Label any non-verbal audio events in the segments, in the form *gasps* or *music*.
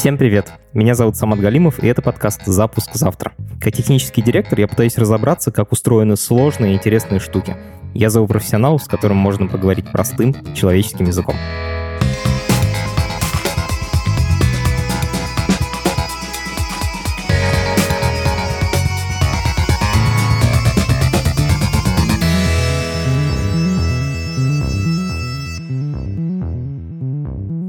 Всем привет! Меня зовут Самат Галимов, и это подкаст «Запуск завтра». Как технический директор я пытаюсь разобраться, как устроены сложные и интересные штуки. Я зову профессионала, с которым можно поговорить простым человеческим языком.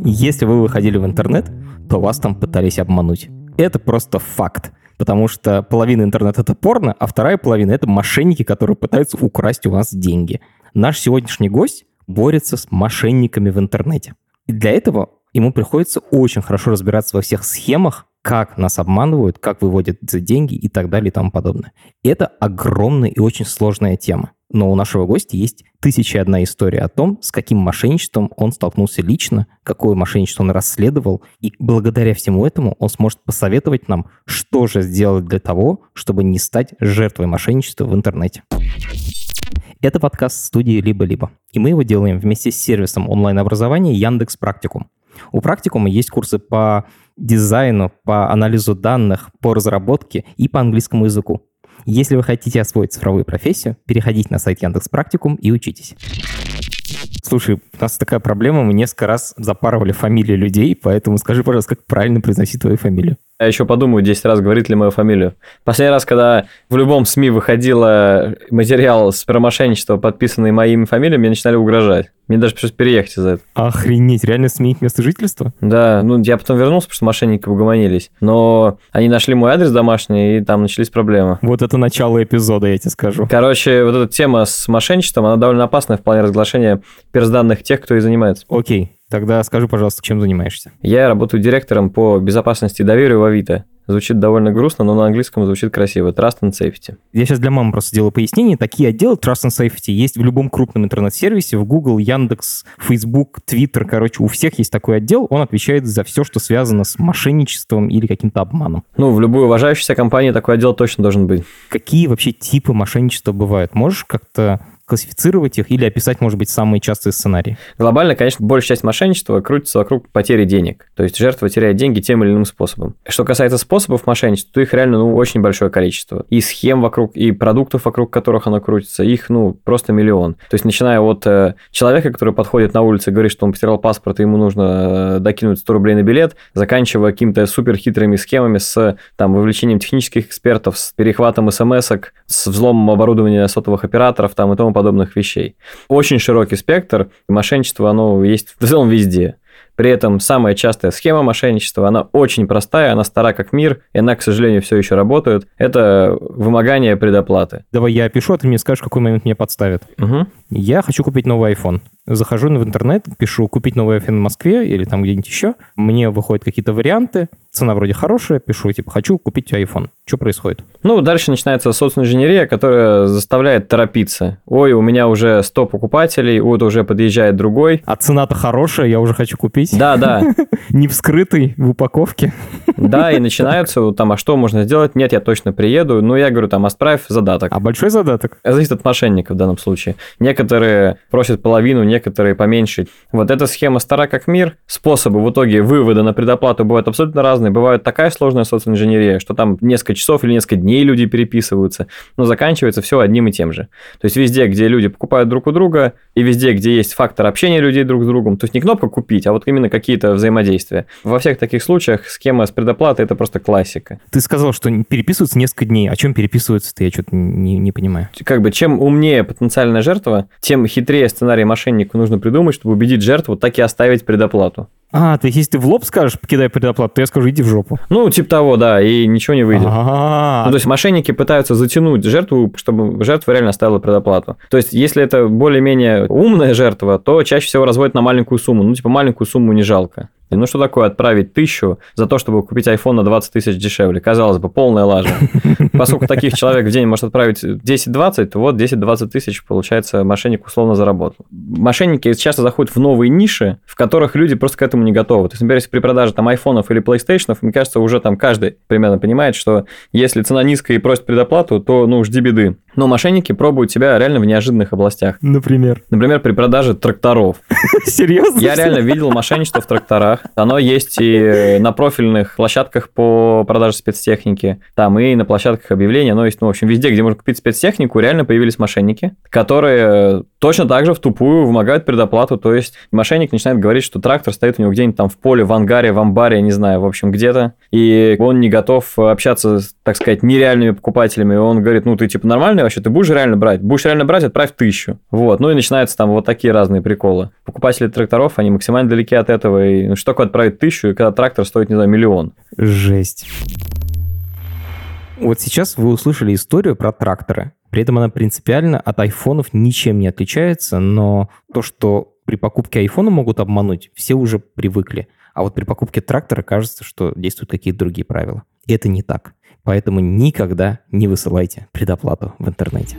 Если вы выходили в интернет, то вас там пытались обмануть. Это просто факт. Потому что половина интернета — это порно, а вторая половина — это мошенники, которые пытаются украсть у вас деньги. Наш сегодняшний гость борется с мошенниками в интернете. И для этого ему приходится очень хорошо разбираться во всех схемах, как нас обманывают, как выводят деньги и так далее и тому подобное. Это огромная и очень сложная тема. Но у нашего гостя есть тысяча одна история о том, с каким мошенничеством он столкнулся лично, какое мошенничество он расследовал, и благодаря всему этому он сможет посоветовать нам, что же сделать для того, чтобы не стать жертвой мошенничества в интернете. Это подкаст студии «Либо-либо», и мы его делаем вместе с сервисом онлайн-образования Яндекс Практикум. У Практикума есть курсы по дизайну, по анализу данных, по разработке и по английскому языку. Если вы хотите освоить цифровую профессию, переходите на сайт Яндекс Практикум и учитесь. Слушай, у нас такая проблема, мы несколько раз запарывали фамилии людей, поэтому скажи, пожалуйста, как правильно произносить твою фамилию? Я еще подумаю 10 раз, говорит ли мою фамилию. Последний раз, когда в любом СМИ выходил материал с про мошенничество, подписанный моими фамилиями, мне начинали угрожать. Мне даже пришлось переехать из-за этого. Охренеть, реально сменить место жительства? Да, ну я потом вернулся, потому что мошенники угомонились. Но они нашли мой адрес домашний, и там начались проблемы. Вот это начало эпизода, я тебе скажу. Короче, вот эта тема с мошенничеством, она довольно опасная в плане разглашения персданных тех, кто и занимается. Окей, Тогда скажи, пожалуйста, чем занимаешься? Я работаю директором по безопасности и доверию в Авито. Звучит довольно грустно, но на английском звучит красиво. Trust and Safety. Я сейчас для мамы просто делаю пояснение. Такие отделы Trust and Safety есть в любом крупном интернет-сервисе. В Google, Яндекс, Facebook, Twitter. Короче, у всех есть такой отдел. Он отвечает за все, что связано с мошенничеством или каким-то обманом. Ну, в любой уважающейся компании такой отдел точно должен быть. Какие вообще типы мошенничества бывают? Можешь как-то классифицировать их или описать, может быть, самые частые сценарии? Глобально, конечно, большая часть мошенничества крутится вокруг потери денег. То есть жертва теряет деньги тем или иным способом. Что касается способов мошенничества, то их реально ну, очень большое количество. И схем вокруг, и продуктов, вокруг которых оно крутится, их ну просто миллион. То есть начиная от э, человека, который подходит на улице и говорит, что он потерял паспорт, и ему нужно э, докинуть 100 рублей на билет, заканчивая какими-то супер хитрыми схемами с там, вовлечением технических экспертов, с перехватом смс с взломом оборудования сотовых операторов там, и тому подобных вещей. Очень широкий спектр, мошенничество, оно есть в целом везде. При этом самая частая схема мошенничества, она очень простая, она стара как мир, и она, к сожалению, все еще работает. Это вымогание предоплаты. Давай я опишу, а ты мне скажешь, какой момент меня подставят. Угу. Я хочу купить новый iPhone. Захожу в интернет, пишу «купить новый iPhone в Москве» или там где-нибудь еще. Мне выходят какие-то варианты, цена вроде хорошая, пишу, типа, хочу купить iPhone. Что происходит? Ну, дальше начинается социнженерия, которая заставляет торопиться. Ой, у меня уже 100 покупателей, вот уже подъезжает другой. А цена-то хорошая, я уже хочу купить. Да, да. *laughs* Не вскрытый, в упаковке. Да, и *laughs* начинаются там, а что можно сделать? Нет, я точно приеду. Ну, я говорю, там, отправь задаток. А большой задаток? Зависит от мошенника в данном случае. Некоторые просят половину, некоторые поменьше. Вот эта схема стара как мир. Способы в итоге вывода на предоплату бывают абсолютно разные. Бывает такая сложная социнженерия, что там несколько часов или несколько дней люди переписываются, но заканчивается все одним и тем же. То есть везде, где люди покупают друг у друга, и везде, где есть фактор общения людей друг с другом, то есть не кнопка купить, а вот именно какие-то взаимодействия. Во всех таких случаях схема с предоплатой – это просто классика. Ты сказал, что переписываются несколько дней. О чем переписываются-то? Я что-то не, не понимаю. Как бы чем умнее потенциальная жертва, тем хитрее сценарий мошеннику нужно придумать, чтобы убедить жертву так и оставить предоплату. А, то есть если ты в лоб скажешь, покидай предоплату, то я скажу, иди в жопу. Ну, типа того, да, и ничего не выйдет. Ну, то есть мошенники пытаются затянуть жертву, чтобы жертва реально оставила предоплату. То есть если это более-менее умная жертва, то чаще всего разводят на маленькую сумму. Ну, типа маленькую сумму не жалко. Ну что такое отправить тысячу за то, чтобы купить iPhone на 20 тысяч дешевле? Казалось бы, полная лажа. Поскольку таких человек в день может отправить 10-20, то вот 10-20 тысяч, получается, мошенник условно заработал. Мошенники часто заходят в новые ниши, в которых люди просто к этому не готовы. То есть, например, если при продаже там айфонов или PlayStation, мне кажется, уже там каждый примерно понимает, что если цена низкая и просит предоплату, то ну жди беды. Но мошенники пробуют себя реально в неожиданных областях. Например. Например, при продаже тракторов. *laughs* Серьезно? Я реально видел мошенничество в тракторах. Оно есть и на профильных площадках по продаже спецтехники, там и на площадках объявлений. Оно есть, ну, в общем, везде, где можно купить спецтехнику, реально появились мошенники, которые точно так же в тупую вымогают предоплату. То есть мошенник начинает говорить, что трактор стоит у него где-нибудь там в поле, в ангаре, в амбаре, не знаю, в общем, где-то. И он не готов общаться, так сказать, нереальными покупателями. Он говорит, ну, ты типа нормальный вообще, ты будешь реально брать? Будешь реально брать, отправь тысячу. Вот. Ну и начинаются там вот такие разные приколы. Покупатели тракторов, они максимально далеки от этого. И ну, что такое отправить тысячу, и когда трактор стоит, не знаю, миллион? Жесть. Вот сейчас вы услышали историю про тракторы. При этом она принципиально от айфонов ничем не отличается, но то, что при покупке айфона могут обмануть, все уже привыкли. А вот при покупке трактора кажется, что действуют какие-то другие правила. Это не так. Поэтому никогда не высылайте предоплату в интернете.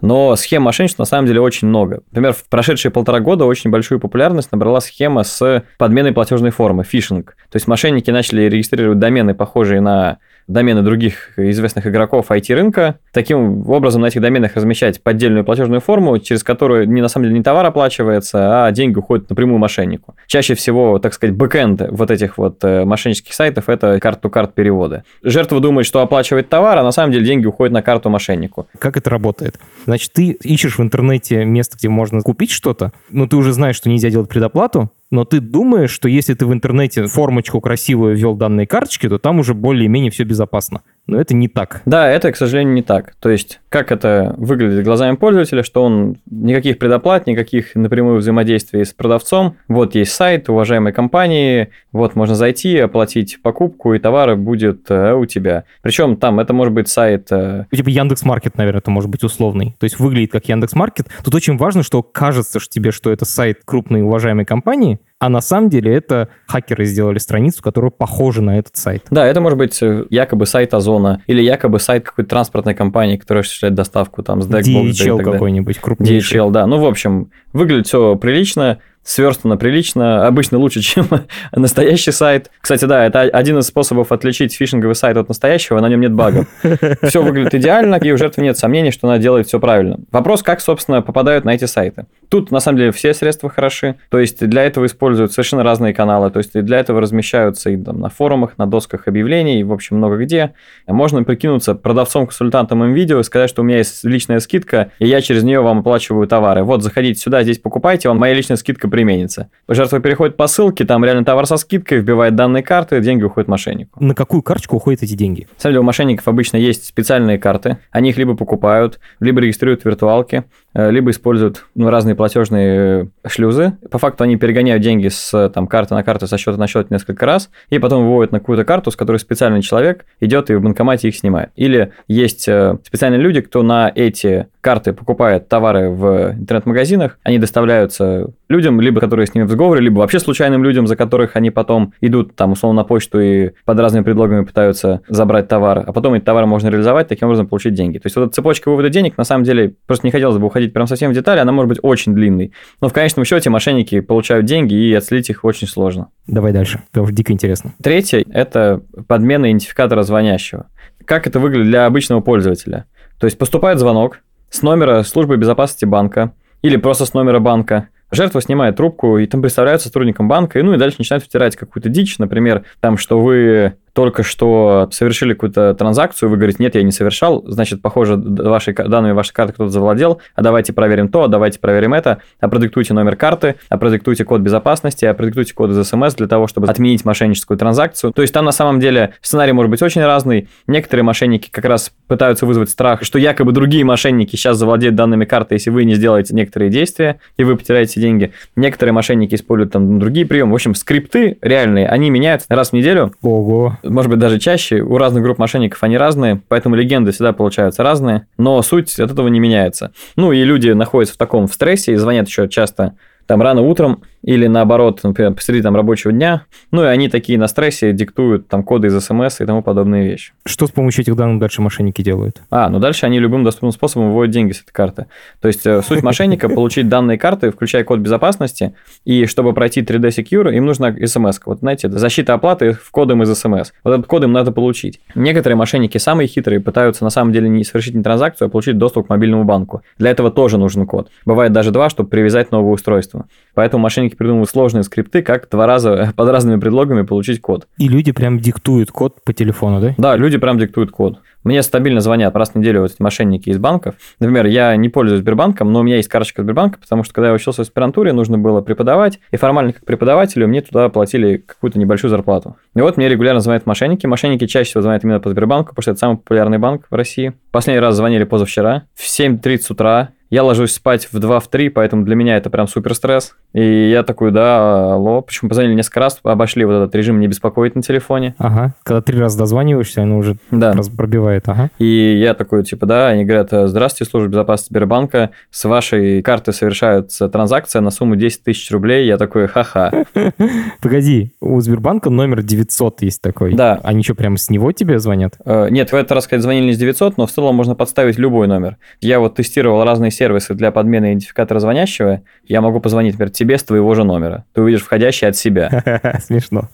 Но схем мошенничества на самом деле очень много. Например, в прошедшие полтора года очень большую популярность набрала схема с подменой платежной формы, фишинг. То есть мошенники начали регистрировать домены, похожие на домены других известных игроков IT-рынка. Таким образом, на этих доменах размещать поддельную платежную форму, через которую не на самом деле не товар оплачивается, а деньги уходят напрямую мошеннику. Чаще всего, так сказать, бэкэнд вот этих вот э, мошеннических сайтов – это карт-то-карт переводы. Жертва думает, что оплачивает товар, а на самом деле деньги уходят на карту мошеннику. Как это работает? Значит, ты ищешь в интернете место, где можно купить что-то, но ты уже знаешь, что нельзя делать предоплату, но ты думаешь, что если ты в интернете формочку красивую ввел данные карточки, то там уже более-менее все безопасно. Но это не так. Да, это, к сожалению, не так. То есть, как это выглядит глазами пользователя, что он никаких предоплат, никаких напрямую взаимодействий с продавцом. Вот есть сайт уважаемой компании, вот можно зайти, оплатить покупку, и товар будет э, у тебя. Причем там это может быть сайт... Э... Типа Яндекс.Маркет, наверное, это может быть условный. То есть выглядит как Яндекс.Маркет. Тут очень важно, что кажется что тебе, что это сайт крупной уважаемой компании, а на самом деле это хакеры сделали страницу, которая похожа на этот сайт. Да, это может быть э, якобы сайт Озона или якобы сайт какой-то транспортной компании, которая осуществляет доставку там с. DHL какой-нибудь крупнейший. DHL, да. Ну, в общем, выглядит все прилично сверстано прилично, обычно лучше, *laughs* чем настоящий сайт. Кстати, да, это один из способов отличить фишинговый сайт от настоящего, на нем нет багов. *laughs* Все выглядит идеально, и у жертвы нет сомнений, что она делает все правильно. Вопрос, как, собственно, попадают на эти сайты. Тут, на самом деле, все средства хороши, то есть для этого используют совершенно разные каналы, то есть для этого размещаются и там, на форумах, на досках объявлений, в общем, много где. Можно прикинуться продавцом-консультантом им видео и сказать, что у меня есть личная скидка, и я через нее вам оплачиваю товары. Вот, заходите сюда, здесь покупайте, вам моя личная скидка применится. Жертва переходит по ссылке, там реально товар со скидкой, вбивает данные карты, деньги уходят мошеннику. На какую карточку уходят эти деньги? На самом деле у мошенников обычно есть специальные карты, они их либо покупают, либо регистрируют в виртуалке, э, либо используют ну, разные платежные э, шлюзы. По факту они перегоняют деньги с там, карты на карту, со счета на счет несколько раз, и потом выводят на какую-то карту, с которой специальный человек идет и в банкомате их снимает. Или есть э, специальные люди, кто на эти карты покупает товары в интернет-магазинах, они доставляются людям, либо которые с ними в сговоре, либо вообще случайным людям, за которых они потом идут там условно на почту и под разными предлогами пытаются забрать товар, а потом эти товары можно реализовать, таким образом получить деньги. То есть вот эта цепочка вывода денег, на самом деле, просто не хотелось бы уходить прям совсем в детали, она может быть очень длинной. Но в конечном счете мошенники получают деньги, и отследить их очень сложно. Давай дальше, это уже дико интересно. Третье – это подмена идентификатора звонящего. Как это выглядит для обычного пользователя? То есть поступает звонок с номера службы безопасности банка или просто с номера банка – Жертва снимает трубку, и там представляют сотрудником банка, и ну и дальше начинают втирать какую-то дичь, например, там, что вы только что совершили какую-то транзакцию, вы говорите, нет, я не совершал, значит, похоже, ваши данными вашей карты кто-то завладел, а давайте проверим то, а давайте проверим это, а продиктуйте номер карты, а продиктуйте код безопасности, а продиктуйте код из смс для того, чтобы отменить мошенническую транзакцию. То есть там на самом деле сценарий может быть очень разный. Некоторые мошенники как раз пытаются вызвать страх, что якобы другие мошенники сейчас завладеют данными карты, если вы не сделаете некоторые действия, и вы потеряете деньги. Некоторые мошенники используют там другие приемы. В общем, скрипты реальные, они меняются раз в неделю. Ого может быть, даже чаще. У разных групп мошенников они разные, поэтому легенды всегда получаются разные, но суть от этого не меняется. Ну и люди находятся в таком в стрессе и звонят еще часто там рано утром, или наоборот, например, посреди там рабочего дня, ну и они такие на стрессе диктуют там коды из смс и тому подобные вещи. Что с помощью этих данных дальше мошенники делают? А, ну дальше они любым доступным способом выводят деньги с этой карты. То есть э, суть мошенника получить данные карты, включая код безопасности, и чтобы пройти 3D Secure, им нужна смс. Вот знаете, защита оплаты в кодом из смс. Вот этот код им надо получить. Некоторые мошенники, самые хитрые, пытаются на самом деле не совершить не транзакцию, а получить доступ к мобильному банку. Для этого тоже нужен код. Бывает даже два, чтобы привязать новое устройство. Поэтому мошенники придумывают сложные скрипты, как два раза *laughs* под разными предлогами получить код. И люди прям диктуют код по телефону, да? Да, люди прям диктуют код. Мне стабильно звонят раз в неделю вот эти мошенники из банков. Например, я не пользуюсь Сбербанком, но у меня есть карточка Сбербанка, потому что когда я учился в аспирантуре, нужно было преподавать, и формально как преподавателю мне туда платили какую-то небольшую зарплату. И вот мне регулярно звонят мошенники. Мошенники чаще всего звонят именно по Сбербанку, потому что это самый популярный банк в России. Последний раз звонили позавчера в 7.30 утра. Я ложусь спать в 2-3, поэтому для меня это прям супер стресс. И я такой, да, алло. Почему позвонили несколько раз, обошли вот этот режим не беспокоить на телефоне. Ага. Когда три раза дозваниваешься, оно уже Да. раз пробивает. Ага. И я такой, типа, да, они говорят, здравствуйте, служба безопасности Сбербанка, с вашей карты совершается транзакция на сумму 10 тысяч рублей. Я такой, ха-ха. *laughs* Погоди, у Сбербанка номер 900 есть такой. Да. Они что, прям с него тебе звонят? Э, Нет, в этот раз, сказать, звонили не с 900, но в целом можно подставить любой номер. Я вот тестировал разные сервисы для подмены идентификатора звонящего. Я могу позвонить, например, тебе с твоего же номера. Ты увидишь входящий от себя. *laughs* Смешно.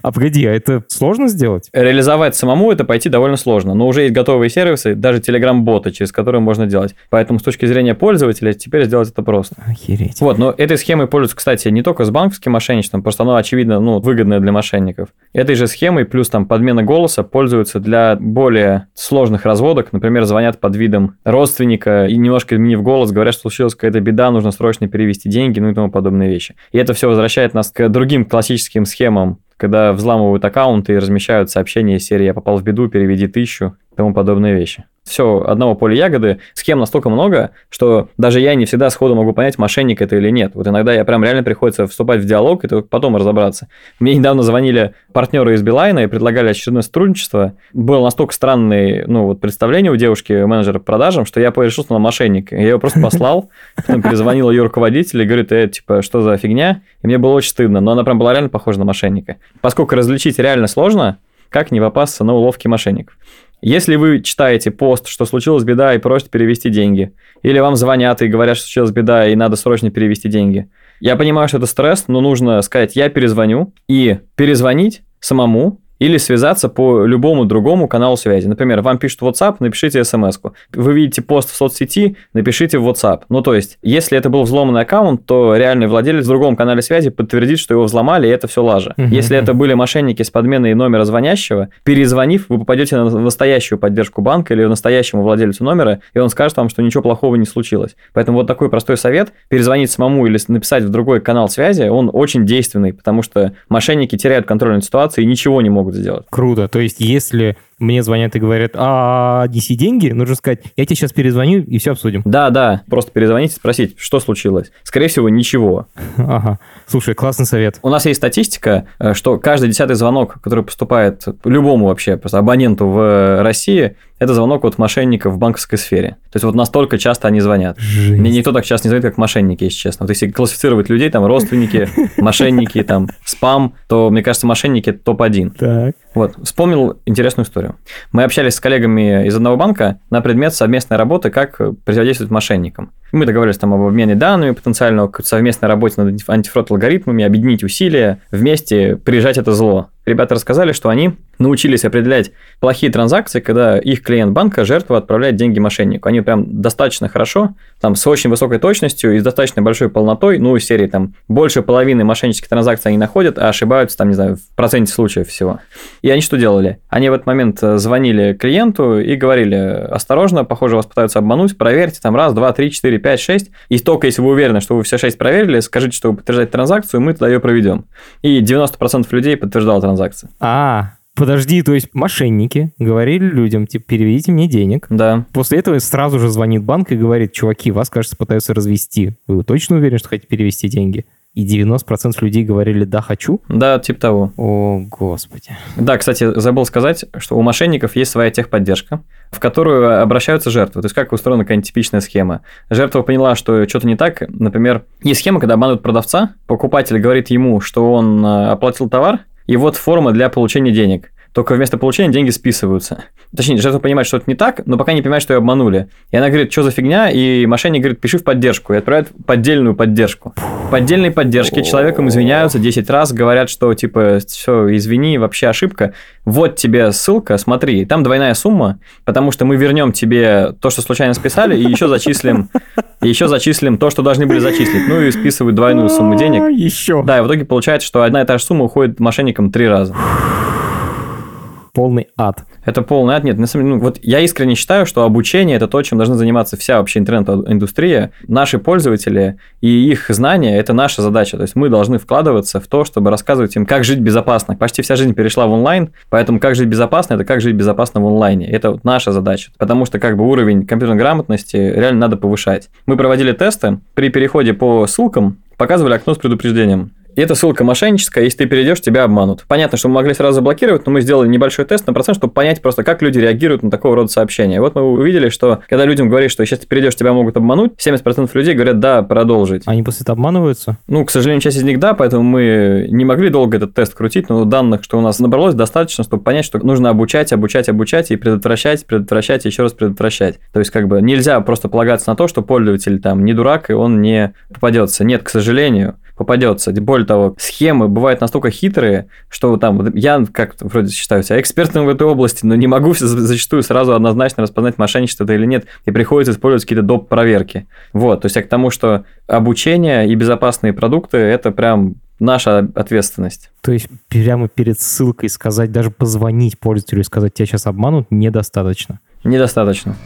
А погоди, а это сложно сделать? Реализовать самому это пойти довольно сложно, но уже есть готовые сервисы, даже Telegram-боты, через которые можно делать. Поэтому с точки зрения пользователя теперь сделать это просто. Охереть. Вот, но этой схемой пользуются, кстати, не только с банковским мошенничеством, просто оно, очевидно, ну, выгодное для мошенников. Этой же схемой плюс там подмена голоса пользуются для более сложных разводок. Например, звонят под видом родственника и немножко изменив голос, говорят, что случилась какая-то беда, нужно срочно перевести деньги, ну и тому подобные вещи. И это все возвращает нас к другим классическим схемам, когда взламывают аккаунты и размещают сообщения из серии «Я попал в беду, переведи тысячу» и тому подобные вещи. Все одного поля ягоды, схем настолько много, что даже я не всегда сходу могу понять, мошенник это или нет. Вот иногда я прям реально приходится вступать в диалог и только потом разобраться. Мне недавно звонили партнеры из Билайна и предлагали очередное сотрудничество. Было настолько странное ну, вот представление у девушки, менеджера по продажам, что я решил, что она мошенник. Я ее просто послал, потом перезвонил ее руководитель и говорит, э, типа, что за фигня? И мне было очень стыдно, но она прям была реально похожа на мошенника. Поскольку различить реально сложно, как не попасться на уловки мошенников. Если вы читаете пост, что случилась беда и просите перевести деньги, или вам звонят и говорят, что случилась беда и надо срочно перевести деньги, я понимаю, что это стресс, но нужно сказать, я перезвоню, и перезвонить самому, или связаться по любому другому каналу связи. Например, вам пишут в WhatsApp, напишите смс -ку. Вы видите пост в соцсети, напишите в WhatsApp. Ну, то есть, если это был взломанный аккаунт, то реальный владелец в другом канале связи подтвердит, что его взломали, и это все лажа. Мгм. Если это были мошенники с подменой номера звонящего, перезвонив, вы попадете на настоящую поддержку банка или настоящему владельцу номера, и он скажет вам, что ничего плохого не случилось. Поэтому вот такой простой совет, перезвонить самому или написать в другой канал связи, он очень действенный, потому что мошенники теряют контроль над ситуацией и ничего не могут сделать. Круто. То есть, если мне звонят и говорят, а неси деньги, нужно сказать, я тебе сейчас перезвоню и все обсудим. Да, да, просто перезвонить и спросить, что случилось. Скорее всего, ничего. Ага. Слушай, классный совет. У нас есть статистика, э, что каждый десятый звонок, который поступает любому вообще просто абоненту в России, это звонок от мошенников в банковской сфере. То есть вот настолько часто они звонят. Жесть. Мне никто так часто не звонит, как мошенники, если честно. Вот если классифицировать людей, там родственники, *laughs* мошенники, там спам, то, мне кажется, мошенники это топ-1. Так. Вот, вспомнил интересную историю. Мы общались с коллегами из одного банка на предмет совместной работы, как противодействовать мошенникам. Мы договорились там об обмене данными потенциально, о совместной работе над антифрод алгоритмами, объединить усилия, вместе приезжать это зло. Ребята рассказали, что они научились определять плохие транзакции, когда их клиент банка, жертва, отправляет деньги мошеннику. Они прям достаточно хорошо, там, с очень высокой точностью и с достаточно большой полнотой, ну, из серии там больше половины мошеннических транзакций они находят, а ошибаются там, не знаю, в проценте случаев всего. И они что делали? Они в этот момент э, звонили клиенту и говорили, осторожно, похоже, вас пытаются обмануть, проверьте там раз, два, три, четыре, пять, шесть, и только если вы уверены, что вы все шесть проверили, скажите, что вы подтверждаете транзакцию, мы тогда ее проведем. И 90% людей подтверждало транзакцию. А, подожди, то есть мошенники говорили людям, типа, переведите мне денег. Да. После этого сразу же звонит банк и говорит, чуваки, вас, кажется, пытаются развести. Вы точно уверены, что хотите перевести деньги? И 90% людей говорили «да, хочу». Да, типа того. О, господи. Да, кстати, забыл сказать, что у мошенников есть своя техподдержка, в которую обращаются жертвы. То есть как устроена какая-нибудь типичная схема. Жертва поняла, что что-то не так. Например, есть схема, когда обманывают продавца, покупатель говорит ему, что он э, оплатил товар, и вот форма для получения денег только вместо получения деньги списываются. Точнее, жертва понимает, что это не так, но пока не понимает, что ее обманули. И она говорит, что за фигня, и мошенник говорит, пиши в поддержку, и отправляет поддельную поддержку. Поддельной поддержки человеком извиняются 10 раз, говорят, что типа, все, извини, вообще ошибка. Вот тебе ссылка, смотри, там двойная сумма, потому что мы вернем тебе то, что случайно списали, и еще зачислим, и еще зачислим то, что должны были зачислить. Ну и списывают двойную сумму денег. Еще. Да, и в итоге получается, что одна и та же сумма уходит мошенникам три раза полный ад. Это полный ад. Нет, на самом деле, ну, вот я искренне считаю, что обучение – это то, чем должна заниматься вся вообще интернет-индустрия. Наши пользователи и их знания – это наша задача. То есть мы должны вкладываться в то, чтобы рассказывать им, как жить безопасно. Почти вся жизнь перешла в онлайн, поэтому как жить безопасно – это как жить безопасно в онлайне. Это вот наша задача. Потому что как бы уровень компьютерной грамотности реально надо повышать. Мы проводили тесты. При переходе по ссылкам показывали окно с предупреждением. И эта ссылка мошенническая, если ты перейдешь, тебя обманут. Понятно, что мы могли сразу заблокировать, но мы сделали небольшой тест на процент, чтобы понять просто, как люди реагируют на такого рода сообщения. Вот мы увидели, что когда людям говоришь, что сейчас ты перейдешь, тебя могут обмануть, 70% людей говорят, да, продолжить. Они после этого обманываются? Ну, к сожалению, часть из них да, поэтому мы не могли долго этот тест крутить, но данных, что у нас набралось, достаточно, чтобы понять, что нужно обучать, обучать, обучать и предотвращать, предотвращать и еще раз предотвращать. То есть, как бы нельзя просто полагаться на то, что пользователь там не дурак и он не попадется. Нет, к сожалению попадется. Более того, схемы бывают настолько хитрые, что там я как вроде считаю себя экспертом в этой области, но не могу *laughs* зачастую сразу однозначно распознать мошенничество это или нет, и приходится использовать какие-то доп. проверки. Вот, то есть я к тому, что обучение и безопасные продукты – это прям наша ответственность. То есть прямо перед ссылкой сказать, даже позвонить пользователю и сказать, тебя сейчас обманут, недостаточно. Недостаточно.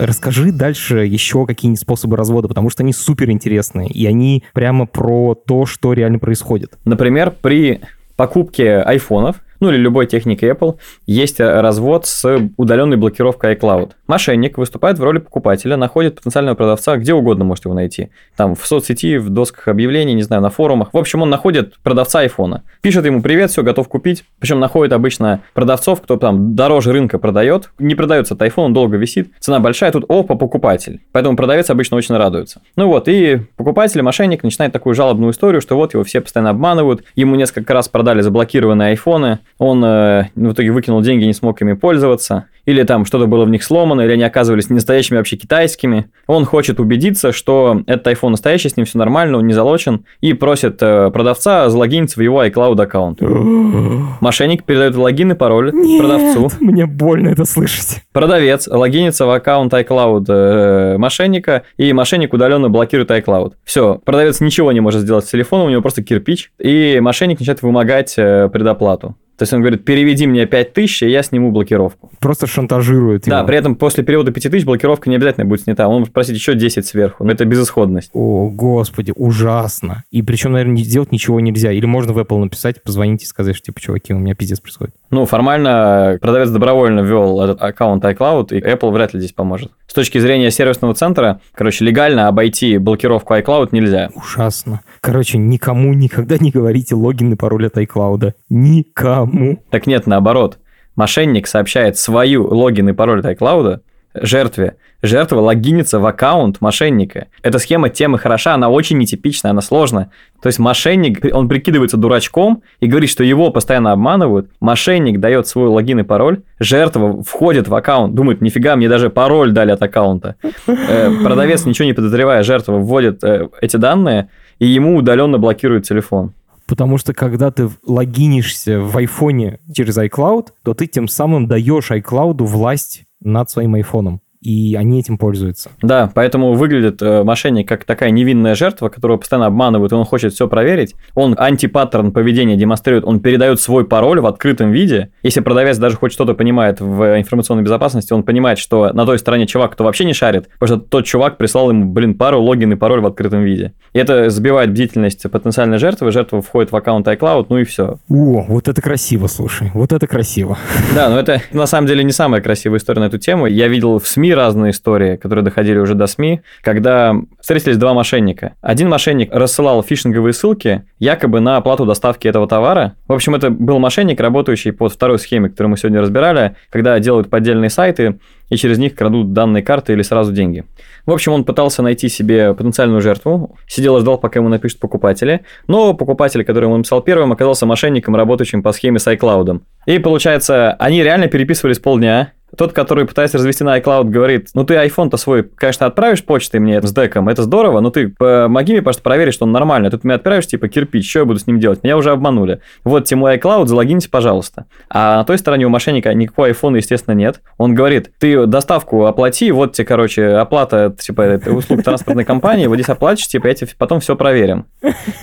Расскажи дальше еще какие-нибудь способы развода, потому что они супер интересные, и они прямо про то, что реально происходит. Например, при покупке айфонов ну или любой техники Apple, есть э, развод с удаленной блокировкой iCloud. Мошенник выступает в роли покупателя, находит потенциального продавца где угодно можете его найти. Там в соцсети, в досках объявлений, не знаю, на форумах. В общем, он находит продавца айфона. Пишет ему привет, все, готов купить. Причем находит обычно продавцов, кто там дороже рынка продает. Не продается этот iPhone, он долго висит. Цена большая, тут опа, покупатель. Поэтому продавец обычно очень радуется. Ну вот, и покупатель, мошенник начинает такую жалобную историю, что вот его все постоянно обманывают. Ему несколько раз продали заблокированные айфоны он э, в итоге выкинул деньги, не смог ими пользоваться, или там что-то было в них сломано, или они оказывались не настоящими, вообще китайскими. Он хочет убедиться, что этот iPhone настоящий, с ним все нормально, он не залочен, и просит э, продавца залогиниться в его iCloud аккаунт. *gasps* Мошенник передает логин и пароль Нет, продавцу. Мне больно это слышать. Продавец логинится в аккаунт iCloud э, мошенника, и мошенник удаленно блокирует iCloud. Все, продавец ничего не может сделать с телефоном, у него просто кирпич, и мошенник начинает вымогать э, предоплату. То есть он говорит, переведи мне 5 тысяч, и я сниму блокировку. Просто шантажирует его. Да, при этом после периода 5 тысяч блокировка не обязательно будет снята. Он может просить еще 10 сверху. Но это безысходность. О, господи, ужасно. И причем, наверное, сделать ничего нельзя. Или можно в Apple написать, позвонить и сказать, что, типа, чуваки, у меня пиздец происходит. Ну, формально продавец добровольно ввел этот аккаунт iCloud, и Apple вряд ли здесь поможет. С точки зрения сервисного центра, короче, легально обойти блокировку iCloud нельзя. Ужасно. Короче, никому никогда не говорите логин и пароль от iCloud. Никому. Так нет, наоборот. Мошенник сообщает свою логин и пароль iCloud жертве. Жертва логинится в аккаунт мошенника. Эта схема тем и хороша, она очень нетипичная, она сложная. То есть мошенник, он прикидывается дурачком и говорит, что его постоянно обманывают. Мошенник дает свой логин и пароль, жертва входит в аккаунт, думает, нифига, мне даже пароль дали от аккаунта. Э, продавец, ничего не подозревая, жертва вводит э, эти данные, и ему удаленно блокирует телефон. Потому что когда ты логинишься в айфоне через iCloud, то ты тем самым даешь iCloud власть над своим айфоном и они этим пользуются. Да, поэтому выглядит э, мошенник как такая невинная жертва, которую постоянно обманывают, и он хочет все проверить. Он антипаттерн поведения демонстрирует, он передает свой пароль в открытом виде. Если продавец даже хоть что-то понимает в информационной безопасности, он понимает, что на той стороне чувак, кто вообще не шарит, потому что тот чувак прислал ему, блин, пару логин и пароль в открытом виде. И это сбивает бдительность потенциальной жертвы, жертва входит в аккаунт iCloud, ну и все. О, вот это красиво, слушай, вот это красиво. Да, но это на самом деле не самая красивая история на эту тему. Я видел в СМИ Разные истории, которые доходили уже до СМИ, когда встретились два мошенника. Один мошенник рассылал фишинговые ссылки якобы на оплату доставки этого товара. В общем, это был мошенник, работающий под второй схеме, которую мы сегодня разбирали, когда делают поддельные сайты, и через них крадут данные карты или сразу деньги. В общем, он пытался найти себе потенциальную жертву, сидел и ждал, пока ему напишут покупатели, но покупатель, который ему написал первым, оказался мошенником, работающим по схеме с iCloud. И получается, они реально переписывались полдня, тот, который пытается развести на iCloud, говорит, ну ты iPhone-то свой, конечно, отправишь почтой мне с деком, это здорово, но ты помоги мне, просто проверить, что он нормальный. А тут мне отправишь, типа, кирпич, что я буду с ним делать? Меня уже обманули. Вот мой iCloud, залогиньте, пожалуйста. А на той стороне у мошенника никакого iPhone, естественно, нет. Он говорит, ты доставку оплати, вот тебе, короче, оплата, типа, услуг транспортной компании, вот здесь оплатишь, типа, я тебе потом все проверим.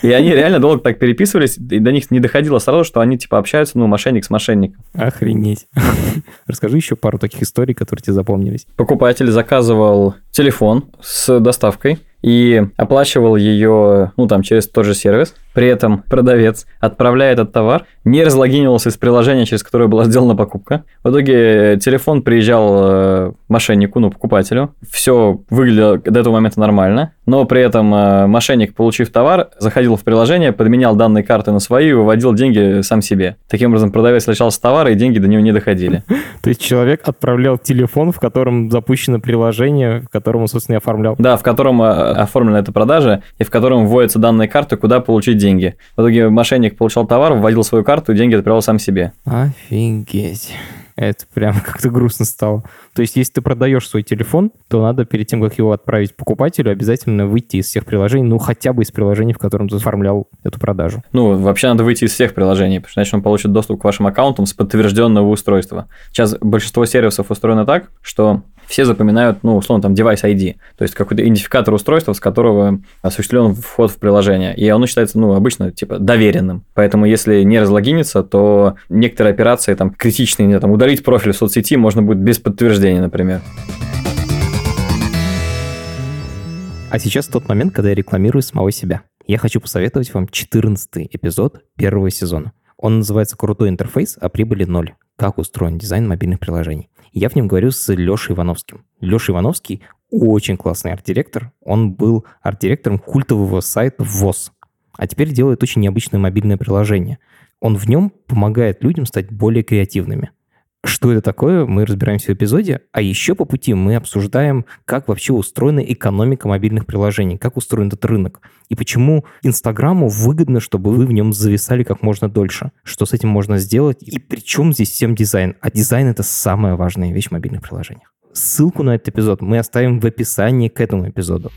И они реально долго так переписывались, и до них не доходило сразу, что они, типа, общаются, ну, мошенник с мошенником. Охренеть. Расскажи еще пару таких историй, которые тебе запомнились. Покупатель заказывал телефон с доставкой и оплачивал ее, ну, там, через тот же сервис. При этом продавец, отправляя этот товар, не разлогинивался из приложения, через которое была сделана покупка. В итоге телефон приезжал э, мошеннику, ну, покупателю. Все выглядело до этого момента нормально, но при этом э, мошенник, получив товар, заходил в приложение, подменял данные карты на свои и выводил деньги сам себе. Таким образом, продавец лишался товара, и деньги до него не доходили. *laughs* То есть человек отправлял телефон, в котором запущено приложение, в котором он, собственно, и оформлял. Да, в котором э, оформлена эта продажа, и в котором вводятся данные карты, куда получить деньги. В итоге мошенник получал товар, вводил свою карту, и деньги отправлял сам себе. Офигеть. Это прям как-то грустно стало. То есть, если ты продаешь свой телефон, то надо перед тем, как его отправить покупателю, обязательно выйти из всех приложений, ну, хотя бы из приложений, в котором ты оформлял эту продажу. Ну, вообще надо выйти из всех приложений, потому что иначе он получит доступ к вашим аккаунтам с подтвержденного устройства. Сейчас большинство сервисов устроено так, что все запоминают, ну, условно, там, device ID, то есть какой-то идентификатор устройства, с которого осуществлен вход в приложение. И оно считается, ну, обычно, типа, доверенным. Поэтому, если не разлогиниться, то некоторые операции, там, критичные, не, там, удалить профиль в соцсети можно будет без подтверждения, например. А сейчас тот момент, когда я рекламирую самого себя. Я хочу посоветовать вам 14 эпизод первого сезона. Он называется «Крутой интерфейс, а прибыли ноль. Как устроен дизайн мобильных приложений». Я в нем говорю с Лешей Ивановским. Леша Ивановский очень классный арт-директор. Он был арт-директором культового сайта ВОЗ, а теперь делает очень необычное мобильное приложение. Он в нем помогает людям стать более креативными. Что это такое, мы разбираемся в эпизоде. А еще по пути мы обсуждаем, как вообще устроена экономика мобильных приложений, как устроен этот рынок. И почему Инстаграму выгодно, чтобы вы в нем зависали как можно дольше. Что с этим можно сделать. И при чем здесь всем дизайн? А дизайн — это самая важная вещь в мобильных приложениях. Ссылку на этот эпизод мы оставим в описании к этому эпизоду.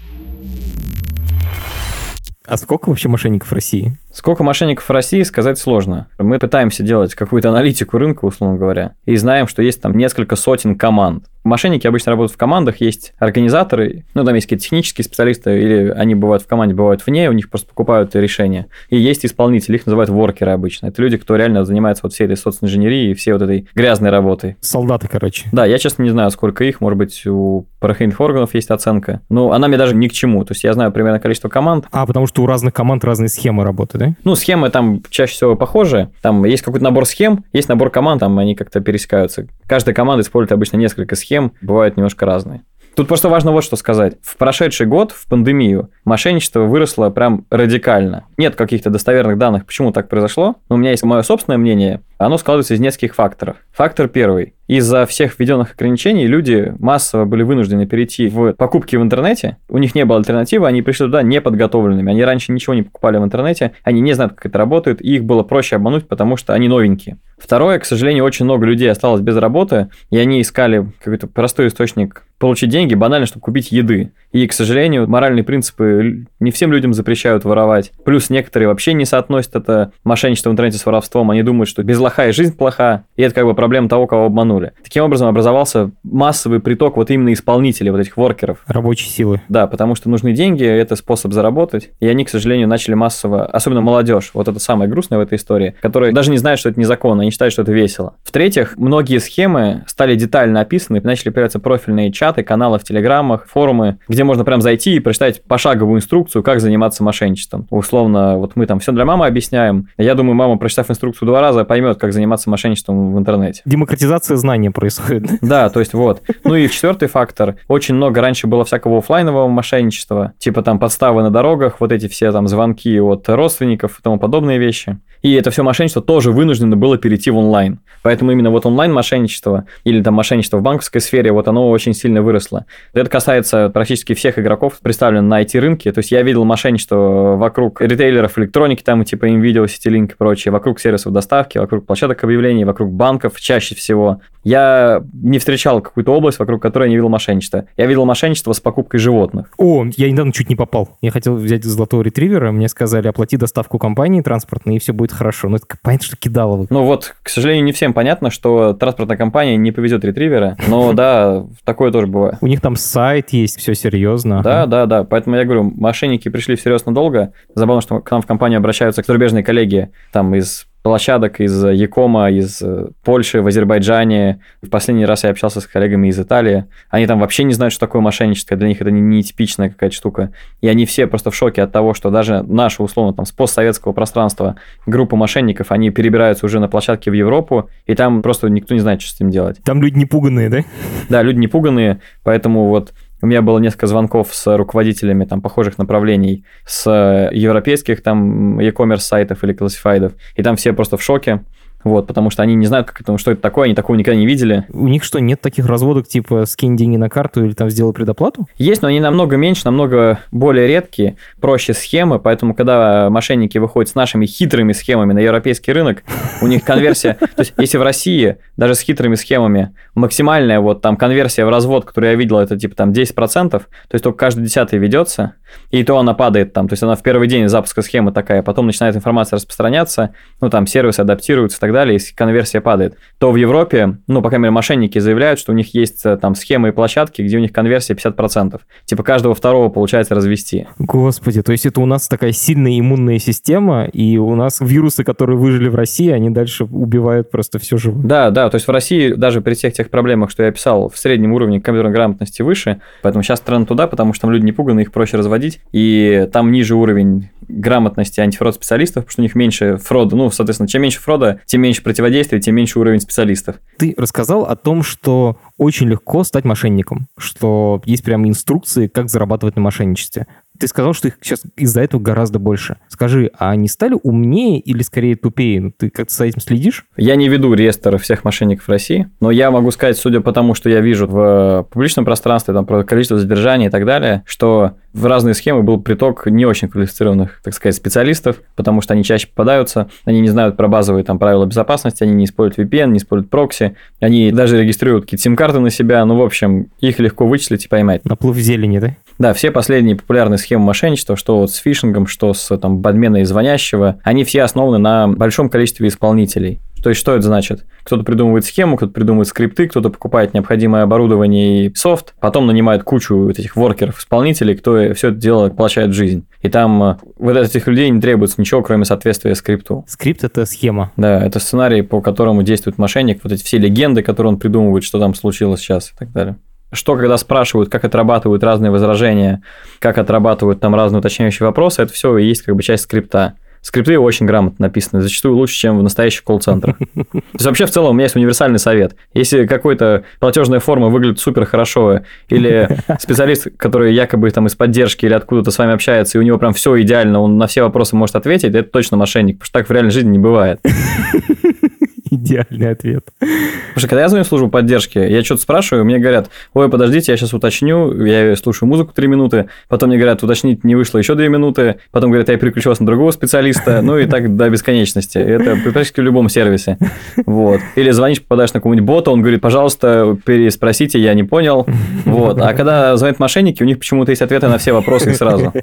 А сколько вообще мошенников в России? Сколько мошенников в России, сказать сложно. Мы пытаемся делать какую-то аналитику рынка, условно говоря, и знаем, что есть там несколько сотен команд. Мошенники обычно работают в командах, есть организаторы, ну, там есть какие-то технические специалисты, или они бывают в команде, бывают вне, у них просто покупают решения. И есть исполнители, их называют воркеры обычно. Это люди, кто реально занимается вот всей этой социнженерией и всей вот этой грязной работой. Солдаты, короче. Да, я, честно, не знаю, сколько их, может быть, у правоохранительных органов есть оценка. Но она мне даже ни к чему. То есть я знаю примерно количество команд. А, потому что у разных команд разные схемы работают, да? Ну, схемы там чаще всего похожи. Там есть какой-то набор схем, есть набор команд, там они как-то пересекаются. Каждая команда использует обычно несколько схем бывают немножко разные. Тут просто важно вот что сказать. В прошедший год, в пандемию, мошенничество выросло прям радикально. Нет каких-то достоверных данных, почему так произошло, но у меня есть мое собственное мнение. Оно складывается из нескольких факторов. Фактор первый. Из-за всех введенных ограничений люди массово были вынуждены перейти в покупки в интернете. У них не было альтернативы, они пришли туда неподготовленными. Они раньше ничего не покупали в интернете, они не знают, как это работает, и их было проще обмануть, потому что они новенькие. Второе, к сожалению, очень много людей осталось без работы, и они искали какой-то простой источник получить деньги, банально, чтобы купить еды. И, к сожалению, моральные принципы не всем людям запрещают воровать. Плюс некоторые вообще не соотносят это мошенничество в интернете с воровством. Они думают, что без лоха и жизнь плоха, и это как бы проблема того, кого обманули. Таким образом образовался массовый приток вот именно исполнителей, вот этих воркеров. Рабочей силы. Да, потому что нужны деньги, это способ заработать. И они, к сожалению, начали массово, особенно молодежь, вот это самое грустное в этой истории, которые даже не знают, что это незаконно, они считают, что это весело. В-третьих, многие схемы стали детально описаны, начали появляться профильные чаты, чаты, каналы в телеграммах, форумы, где можно прям зайти и прочитать пошаговую инструкцию, как заниматься мошенничеством. Условно, вот мы там все для мамы объясняем. Я думаю, мама, прочитав инструкцию два раза, поймет, как заниматься мошенничеством в интернете. Демократизация знания происходит. *laughs* Да, то есть вот. Ну и четвертый фактор. Очень много раньше было всякого офлайнового мошенничества, типа там подставы на дорогах, вот эти все там звонки от родственников и тому подобные вещи. И это все мошенничество тоже вынуждено было перейти в онлайн. Поэтому именно вот онлайн-мошенничество или там мошенничество в банковской сфере, вот оно очень сильно выросло. Это касается практически всех игроков, представленных на IT-рынке. То есть я видел мошенничество вокруг ритейлеров электроники, там типа NVIDIA, CityLink и прочее, вокруг сервисов доставки, вокруг площадок объявлений, вокруг банков чаще всего. Я не встречал какую-то область, вокруг которой я не видел мошенничество. Я видел мошенничество с покупкой животных. О, я недавно чуть не попал. Я хотел взять золотого ретривера, мне сказали, оплати доставку компании транспортной, и все будет хорошо. Но это понятно, что кидалово. Ну вот, к сожалению, не всем понятно, что транспортная компания не повезет ретривера, но да, *laughs* такое тоже бывает. У них там сайт есть, все серьезно. Да, да, да. Поэтому я говорю, мошенники пришли всерьез надолго. Забавно, что к нам в компанию обращаются зарубежные коллеги там из площадок из Якома, из э, Польши, в Азербайджане. В последний раз я общался с коллегами из Италии. Они там вообще не знают, что такое мошенничество. Для них это не, не типичная какая-то штука. И они все просто в шоке от того, что даже наша, условно, там, с постсоветского пространства группа мошенников, они перебираются уже на площадке в Европу, и там просто никто не знает, что с этим делать. Там люди не пуганные, да? Да, люди не пуганные, поэтому вот у меня было несколько звонков с руководителями там похожих направлений, с европейских там e-commerce сайтов или классифайдов, и там все просто в шоке. Вот, потому что они не знают, как это, что это такое, они такого никогда не видели. У них что, нет таких разводок, типа скинь деньги на карту или там сделай предоплату? Есть, но они намного меньше, намного более редкие, проще схемы, поэтому когда мошенники выходят с нашими хитрыми схемами на европейский рынок, у них конверсия, *laughs* то есть если в России даже с хитрыми схемами максимальная вот там конверсия в развод, которую я видел, это типа там 10%, то есть только каждый десятый ведется, и то она падает там, то есть она в первый день запуска схемы такая, потом начинает информация распространяться, ну там сервисы адаптируются и так далее, и конверсия падает, то в Европе, ну, по крайней мере, мошенники заявляют, что у них есть э, там схемы и площадки, где у них конверсия 50%. Типа каждого второго получается развести. Господи, то есть это у нас такая сильная иммунная система, и у нас вирусы, которые выжили в России, они дальше убивают просто все живое. Да, да, то есть в России даже при всех тех проблемах, что я описал, в среднем уровне компьютерной грамотности выше, поэтому сейчас тренд туда, потому что там люди не пуганы, их проще разводить, и там ниже уровень грамотности антифрод специалистов, потому что у них меньше фрода. Ну, соответственно, чем меньше фрода, тем меньше противодействия, тем меньше уровень специалистов. Ты рассказал о том, что очень легко стать мошенником, что есть прям инструкции, как зарабатывать на мошенничестве. Ты сказал, что их сейчас из-за этого гораздо больше. Скажи, а они стали умнее или скорее тупее? Ну, ты как-то за этим следишь? Я не веду реестр всех мошенников в России, но я могу сказать, судя по тому, что я вижу в публичном пространстве, там, про количество задержаний и так далее, что в разные схемы был приток не очень квалифицированных, так сказать, специалистов, потому что они чаще попадаются, они не знают про базовые там правила безопасности, они не используют VPN, не используют прокси, они даже регистрируют какие-то сим-карты на себя, ну, в общем, их легко вычислить и поймать. Наплыв зелени, да? Да, все последние популярные схемы мошенничества, что вот с фишингом, что с там подменой звонящего, они все основаны на большом количестве исполнителей. То есть, что это значит? Кто-то придумывает схему, кто-то придумывает скрипты, кто-то покупает необходимое оборудование и софт, потом нанимает кучу вот этих воркеров, исполнителей, кто все это дело получает в жизнь. И там э, вот этих людей не требуется ничего, кроме соответствия скрипту. Скрипт – это схема. Да, это сценарий, по которому действует мошенник, вот эти все легенды, которые он придумывает, что там случилось сейчас и так далее что когда спрашивают, как отрабатывают разные возражения, как отрабатывают там разные уточняющие вопросы, это все и есть как бы часть скрипта. Скрипты очень грамотно написаны, зачастую лучше, чем в настоящих колл-центрах. *laughs* То есть вообще в целом у меня есть универсальный совет. Если какой-то платежная форма выглядит супер хорошо, или *laughs* специалист, который якобы там из поддержки или откуда-то с вами общается, и у него прям все идеально, он на все вопросы может ответить, это точно мошенник, потому что так в реальной жизни не бывает. *laughs* *laughs* Идеальный ответ. Потому что когда я звоню в службу поддержки, я что-то спрашиваю, мне говорят, ой, подождите, я сейчас уточню, я слушаю музыку 3 минуты, потом мне говорят, уточнить не вышло еще 2 минуты, потом говорят, я переключился на другого специалиста, ну и так до бесконечности. Это практически в любом сервисе. Вот. Или звонишь, попадаешь на какого-нибудь бота, он говорит, пожалуйста, переспросите, я не понял. Вот. А когда звонят мошенники, у них почему-то есть ответы на все вопросы сразу. *laughs*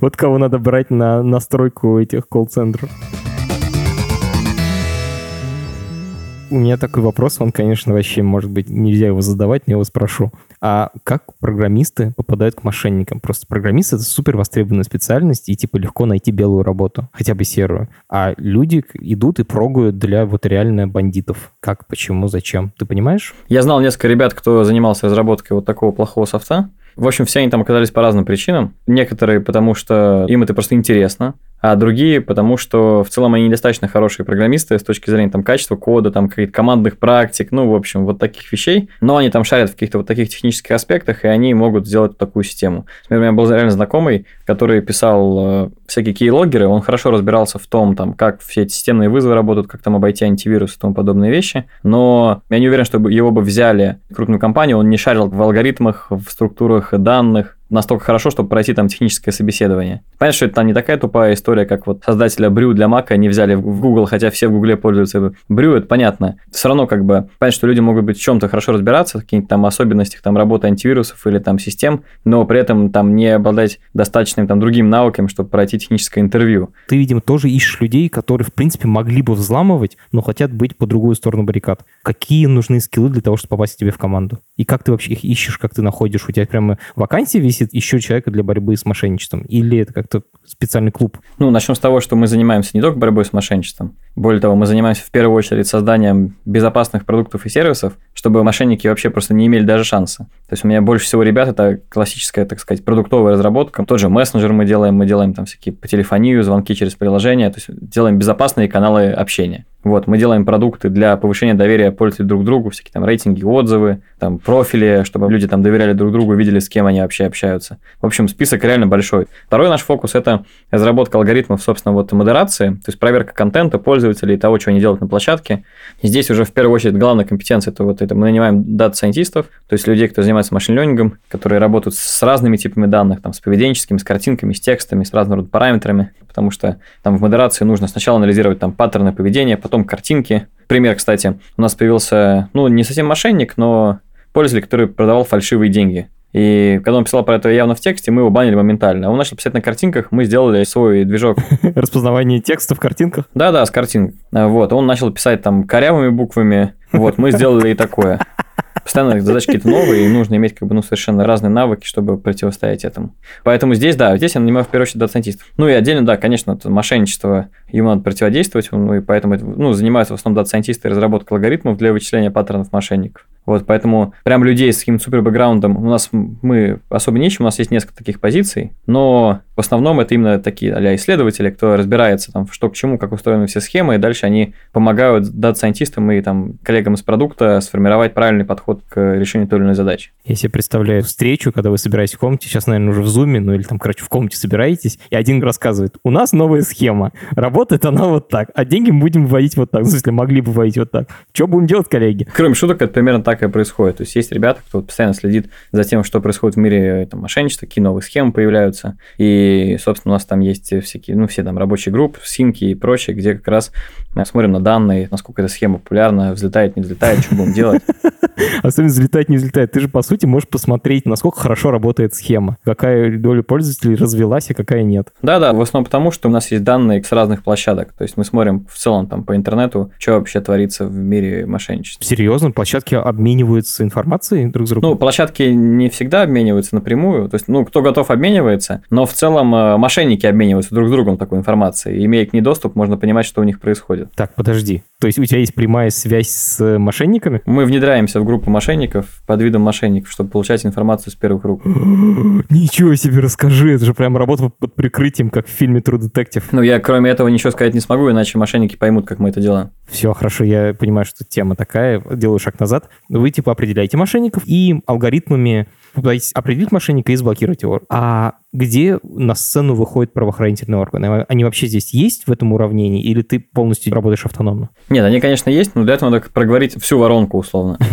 Вот кого надо брать на настройку этих колл-центров. У меня такой вопрос, он, конечно, вообще, может быть, нельзя его задавать, но я его спрошу. А как программисты попадают к мошенникам? Просто программист — это супер востребованная специальность, и типа легко найти белую работу, хотя бы серую. А люди идут и прогают для вот реально бандитов. Как, почему, зачем? Ты понимаешь? Я знал несколько ребят, кто занимался разработкой вот такого плохого софта. В общем, все они там оказались по разным причинам. Некоторые потому, что им это просто интересно, а другие, потому что в целом они недостаточно хорошие программисты с точки зрения там, качества кода, там, каких-то командных практик, ну, в общем, вот таких вещей. Но они там шарят в каких-то вот таких технических аспектах, и они могут сделать такую систему. Например, у меня был реально знакомый, который писал э, всякие кейлогеры, он хорошо разбирался в том, там, как все эти системные вызовы работают, как там обойти антивирус и тому подобные вещи, но я не уверен, что его бы взяли крупную компанию, он не шарил в алгоритмах, в структурах данных, настолько хорошо, чтобы пройти там техническое собеседование. Понятно, что это там не такая тупая история, как вот создателя Брю для Мака не взяли в Google, хотя все в Гугле пользуются Брю, это понятно. Все равно как бы понятно, что люди могут быть в чем-то хорошо разбираться, в каких-то там особенностях там работы антивирусов или там систем, но при этом там не обладать достаточным там другим навыками, чтобы пройти техническое интервью. Ты, видимо, тоже ищешь людей, которые, в принципе, могли бы взламывать, но хотят быть по другую сторону баррикад. Какие нужны скиллы для того, чтобы попасть тебе в команду? И как ты вообще их ищешь, как ты находишь? У тебя прямо вакансия висит, еще человека для борьбы с мошенничеством? Или это как-то специальный клуб? Ну, начнем с того, что мы занимаемся не только борьбой с мошенничеством. Более того, мы занимаемся в первую очередь созданием безопасных продуктов и сервисов, чтобы мошенники вообще просто не имели даже шанса. То есть у меня больше всего ребят это классическая, так сказать, продуктовая разработка. Тот же мессенджер мы делаем, мы делаем там всякие по телефонию, звонки через приложение, то есть делаем безопасные каналы общения. Вот, мы делаем продукты для повышения доверия пользователей друг к другу, всякие там рейтинги, отзывы, там профили, чтобы люди там доверяли друг другу, видели, с кем они вообще общаются. В общем, список реально большой. Второй наш фокус – это разработка алгоритмов, собственно, вот модерации, то есть проверка контента пользователей, того, что они делают на площадке. И здесь уже в первую очередь главная компетенция – это вот это мы нанимаем дата-сайентистов, то есть людей, кто занимается machine learning ом, которые работают с разными типами данных, там, с поведенческими, с картинками, с текстами, с разными рода параметрами, потому что там в модерации нужно сначала анализировать там паттерны поведения, потом картинки. Пример, кстати, у нас появился, ну, не совсем мошенник, но пользователь, который продавал фальшивые деньги. И когда он писал про это явно в тексте, мы его банили моментально. Он начал писать на картинках, мы сделали свой движок. *laughs* Распознавание текста в картинках? Да-да, с картинок. Вот, он начал писать там корявыми буквами. Вот, мы сделали и такое постоянно задачи какие-то новые, и нужно иметь как бы, ну, совершенно разные навыки, чтобы противостоять этому. Поэтому здесь, да, здесь я нанимаю в первую очередь дата-сайентистов. Ну и отдельно, да, конечно, мошенничество, ему надо противодействовать, ну и поэтому ну, занимаются в основном дата-сайентисты разработкой алгоритмов для вычисления паттернов мошенников. Вот, поэтому прям людей с каким-то супер бэкграундом у нас мы особо не ищем, у нас есть несколько таких позиций, но в основном это именно такие а исследователи, кто разбирается там, что к чему, как устроены все схемы, и дальше они помогают дата-сайентистам и там коллегам из продукта сформировать правильный подход к решению той или иной задачи. Я себе представляю встречу, когда вы собираетесь в комнате, сейчас, наверное, уже в зуме, ну или там, короче, в комнате собираетесь, и один рассказывает, у нас новая схема, работает она вот так, а деньги мы будем вводить вот так, в смысле, могли бы вводить вот так. Что будем делать, коллеги? Кроме шуток, это примерно так и происходит. То есть есть ребята, кто постоянно следит за тем, что происходит в мире там, мошенничества, какие новые схемы появляются, и, собственно, у нас там есть всякие, ну, все там рабочие группы, симки и прочее, где как раз мы смотрим на данные, насколько эта схема популярна, взлетает, не взлетает, что будем делать. *laughs* Особенно взлетает, не взлетает. Ты же, по сути, можешь посмотреть, насколько хорошо работает схема, какая доля пользователей развелась, а какая нет. Да-да, в основном потому, что у нас есть данные с разных площадок. То есть мы смотрим в целом там по интернету, что вообще творится в мире мошенничества. Серьезно? Площадки обмениваются информацией друг с другом? Ну, площадки не всегда обмениваются напрямую. То есть, ну, кто готов обменивается, но в целом э, мошенники обмениваются друг с другом такой информацией. Имея к ней доступ, можно понимать, что у них происходит. Так, подожди. То есть у тебя есть прямая связь с мошенниками? Мы внедряемся в группу мошенников под видом мошенников, чтобы получать информацию с первых рук. *gasps* Ничего себе, расскажи. Это же прям работа под прикрытием, как в фильме True Detective. Ну, я кроме этого ничего сказать не смогу, иначе мошенники поймут, как мы это делаем. Все, хорошо, я понимаю, что тема такая, делаю шаг назад. Вы типа определяете мошенников и алгоритмами определить мошенника и заблокировать его. А где на сцену выходят правоохранительные органы? Они вообще здесь есть в этом уравнении, или ты полностью работаешь автономно? Нет, они, конечно, есть, но для этого надо проговорить всю воронку условно. *laughs*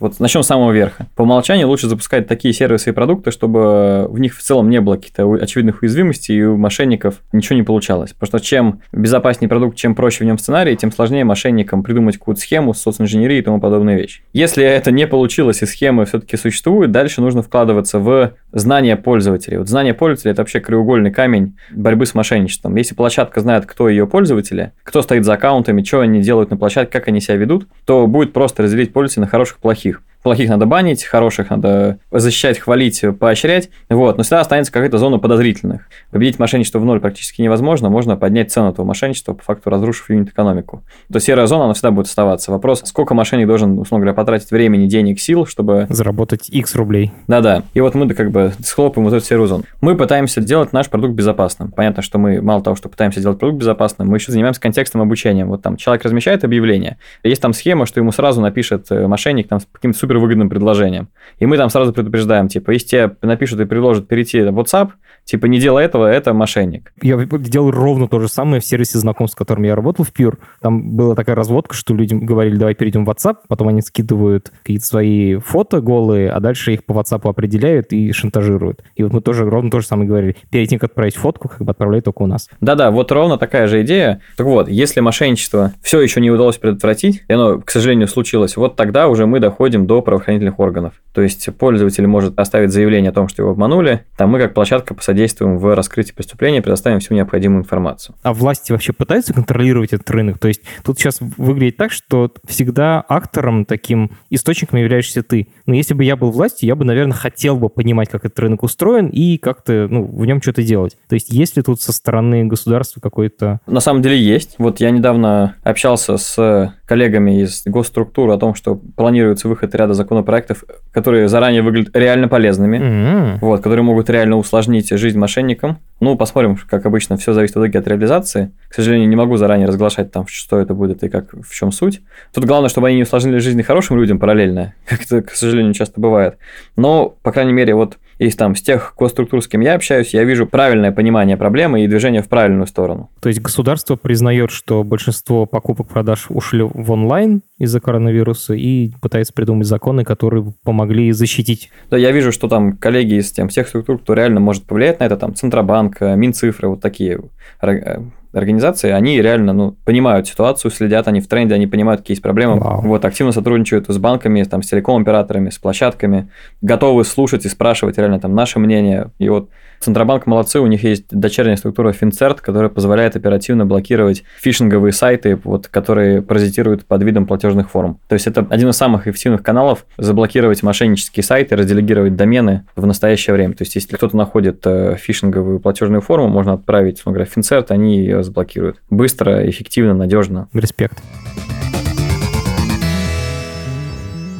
Вот начнем с самого верха. По умолчанию лучше запускать такие сервисы и продукты, чтобы в них в целом не было каких-то очевидных уязвимостей, и у мошенников ничего не получалось. Потому что чем безопаснее продукт, чем проще в нем сценарий, тем сложнее мошенникам придумать какую-то схему, социнженерии и тому подобные вещи. Если это не получилось, и схемы все-таки существуют, дальше нужно вкладываться в знание пользователей. Вот знание пользователя – это вообще краеугольный камень борьбы с мошенничеством. Если площадка знает, кто ее пользователи, кто стоит за аккаунтами, что они делают на площадке, как они себя ведут, то будет просто разделить пользователей на хороших и плохих. Плохих надо банить, хороших надо защищать, хвалить, поощрять, вот, но всегда останется какая-то зона подозрительных. Победить мошенничество в ноль практически невозможно, можно поднять цену этого мошенничества, по факту разрушив юнит-экономику. То серая зона, она всегда будет оставаться. Вопрос, сколько мошенник должен, условно говоря, потратить времени, денег, сил, чтобы... Заработать X рублей. Да-да. И вот мы как бы схлопываем вот эту серую зону. Мы пытаемся делать наш продукт безопасным. Понятно, что мы мало того, что пытаемся сделать продукт безопасным, мы еще занимаемся контекстом обучения. Вот там человек размещает объявление, есть там схема, что ему сразу напишет э, мошенник там с каким-то супервыгодным предложением. И мы там сразу предупреждаем, типа, если тебе напишут и предложат перейти в WhatsApp, типа, не делай этого, это мошенник. Я делал ровно то же самое в сервисе знакомств, с которым я работал в Pure. Там была такая разводка, что людям говорили, давай перейдем в WhatsApp, потом они скидывают какие-то свои фото голые, а дальше их по WhatsApp определяют и шантажируют. И вот мы тоже ровно то же самое говорили. Перед тем, как отправить фотку, как бы отправляй только у нас. Да-да, вот ровно такая же идея. Так вот, если мошенничество все еще не удалось предотвратить, и оно, к сожалению, случилось, вот тогда уже мы доходим до правоохранительных органов. То есть пользователь может оставить заявление о том, что его обманули, там мы как площадка посодействуем в раскрытии преступления, предоставим всю необходимую информацию. А власти вообще пытаются контролировать этот рынок? То есть тут сейчас выглядит так, что всегда актором таким источником являешься ты. Но если бы я был властью, я бы, наверное, хотел бы понимать, как этот рынок устроен и как-то ну, в нем что-то делать. То есть есть ли тут со стороны государства какой-то... На самом деле есть. Вот я недавно общался с коллегами из госструктуры о том, что планируется выход ряда законопроектов, которые заранее выглядят реально полезными, mm-hmm. вот, которые могут реально усложнить жизнь мошенникам. Ну, посмотрим, как обычно, все зависит в итоге от реализации. К сожалению, не могу заранее разглашать там, что это будет и как, в чем суть. Тут главное, чтобы они не усложнили жизнь хорошим людям параллельно, *laughs* как это, к сожалению, часто бывает. Но, по крайней мере, вот из там с тех госструктур, с кем я общаюсь, я вижу правильное понимание проблемы и движение в правильную сторону. То есть государство признает, что большинство покупок-продаж ушли в онлайн из-за коронавируса и пытается придумать законы, которые помогли защитить. Да, я вижу, что там коллеги из тем, всех структур, кто реально может повлиять на это, там Центробанк, Минцифры, вот такие э, организации, они реально ну, понимают ситуацию, следят, они в тренде, они понимают, какие есть проблемы. Вау. Вот, активно сотрудничают с банками, там, с телеком-операторами, с площадками, готовы слушать и спрашивать реально там наше мнение. И вот Центробанк молодцы, у них есть дочерняя структура FinCert, которая позволяет оперативно блокировать фишинговые сайты, вот, которые паразитируют под видом платежных форм. То есть это один из самых эффективных каналов заблокировать мошеннические сайты, разделегировать домены в настоящее время. То есть если кто-то находит э, фишинговую платежную форму, можно отправить, говоря, FinCert, они ее заблокируют. Быстро, эффективно, надежно. Респект.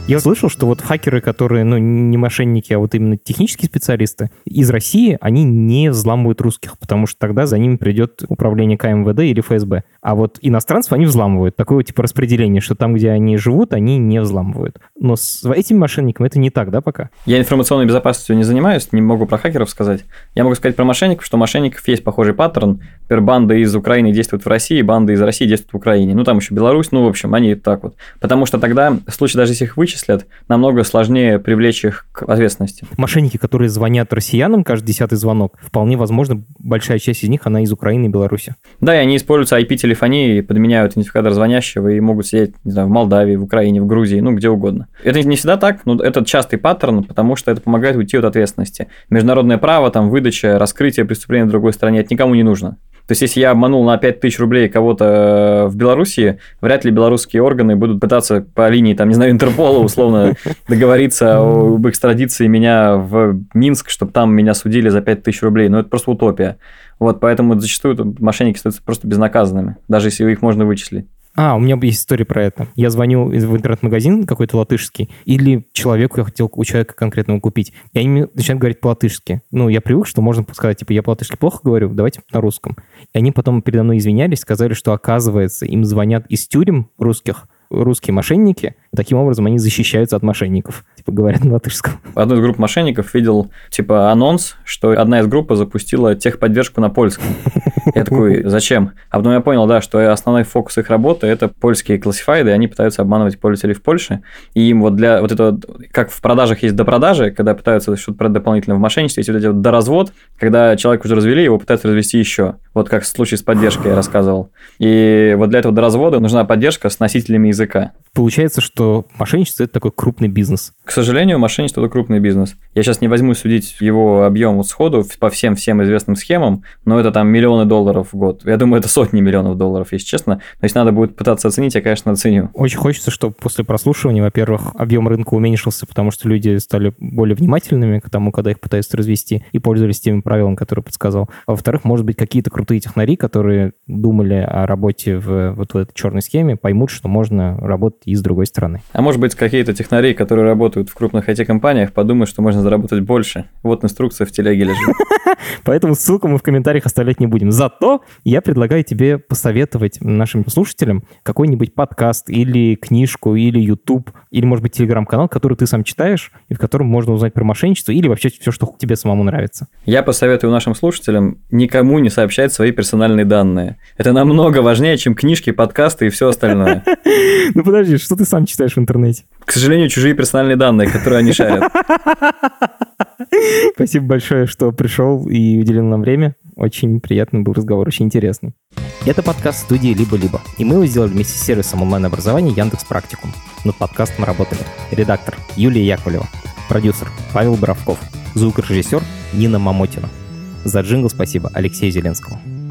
Я слышал, что вот хакеры, которые, ну, не мошенники, а вот именно технические специалисты из России, они не взламывают русских, потому что тогда за ними придет управление КМВД или ФСБ. А вот иностранцев они взламывают. Такое типа распределение, что там, где они живут, они не взламывают. Но с этими мошенниками это не так, да, пока? Я информационной безопасностью не занимаюсь, не могу про хакеров сказать. Я могу сказать про мошенников, что у мошенников есть похожий паттерн. Например, банда из Украины действует в России, банда из России действует в Украине. Ну, там еще Беларусь, ну, в общем, они так вот. Потому что тогда, в случае даже если их вычислят, намного сложнее привлечь их к ответственности. Мошенники, которые звонят россиянам, каждый десятый звонок, вполне возможно, большая часть из них, она из Украины и Беларуси. Да, и они используются IP-телефонии, подменяют идентификатор звонящего и могут сидеть, не знаю, в Молдавии, в Украине, в Грузии, ну, где угодно. Это не всегда так, но это частый паттерн, потому что это помогает уйти от ответственности. Международное право, там, выдача, раскрытие преступления в другой стране, это никому не нужно. То есть, если я обманул на 5000 рублей кого-то э, в Беларуси, вряд ли белорусские органы будут пытаться по линии, там, не знаю, Интерпола условно *laughs* договориться об экстрадиции меня в Минск, чтобы там меня судили за 5000 рублей. Но это просто утопия. Вот, поэтому зачастую мошенники остаются просто безнаказанными, даже если их можно вычислить. А, у меня есть история про это. Я звоню в интернет-магазин какой-то латышский, или человеку я хотел у человека конкретного купить. И они начинают говорить по-латышски. Ну, я привык, что можно сказать, типа, я по-латышски плохо говорю, давайте на русском. И они потом передо мной извинялись, сказали, что, оказывается, им звонят из тюрем русских, русские мошенники. Таким образом, они защищаются от мошенников типа, говорят на латышском. В одной из групп мошенников видел, типа, анонс, что одна из групп запустила техподдержку на польском. Я такой, зачем? А потом я понял, да, что основной фокус их работы – это польские классифайды, и они пытаются обманывать пользователей в Польше. И им вот для вот этого, как в продажах есть до продажи, когда пытаются что-то дополнительно в мошенничестве, есть вот эти вот доразвод, когда человек уже развели, его пытаются развести еще. Вот как в случае с поддержкой я рассказывал. И вот для этого доразвода нужна поддержка с носителями языка. Получается, что мошенничество — это такой крупный бизнес. К сожалению, мошенничество – это крупный бизнес. Я сейчас не возьму судить его объем вот сходу по всем всем известным схемам, но это там миллионы долларов в год. Я думаю, это сотни миллионов долларов, если честно. То есть надо будет пытаться оценить, я, конечно, оценю. Очень хочется, чтобы после прослушивания, во-первых, объем рынка уменьшился, потому что люди стали более внимательными к тому, когда их пытаются развести, и пользовались теми правилами, которые подсказал. А во-вторых, может быть, какие-то крутые технари, которые думали о работе в вот в этой черной схеме, поймут, что можно работать и с другой стороны. А может быть, какие-то технари, которые работают в крупных IT-компаниях, подумают, что можно заработать больше. Вот инструкция в телеге лежит. *laughs* Поэтому ссылку мы в комментариях оставлять не будем. Зато я предлагаю тебе посоветовать нашим слушателям какой-нибудь подкаст или книжку, или YouTube, или, может быть, телеграм-канал, который ты сам читаешь, и в котором можно узнать про мошенничество, или вообще все, что тебе самому нравится. Я посоветую нашим слушателям никому не сообщать свои персональные данные. Это намного важнее, чем книжки, подкасты и все остальное. *laughs* Ну подожди, что ты сам читаешь в интернете? К сожалению, чужие персональные данные, которые они шарят. *laughs* Спасибо большое, что пришел и уделил нам время. Очень приятный был разговор, очень интересный. Это подкаст студии «Либо-либо», и мы его сделали вместе с сервисом онлайн-образования Яндекс Практикум. Над подкастом работали редактор Юлия Яковлева, продюсер Павел Боровков, звукорежиссер Нина Мамотина. За джингл спасибо Алексею Зеленскому.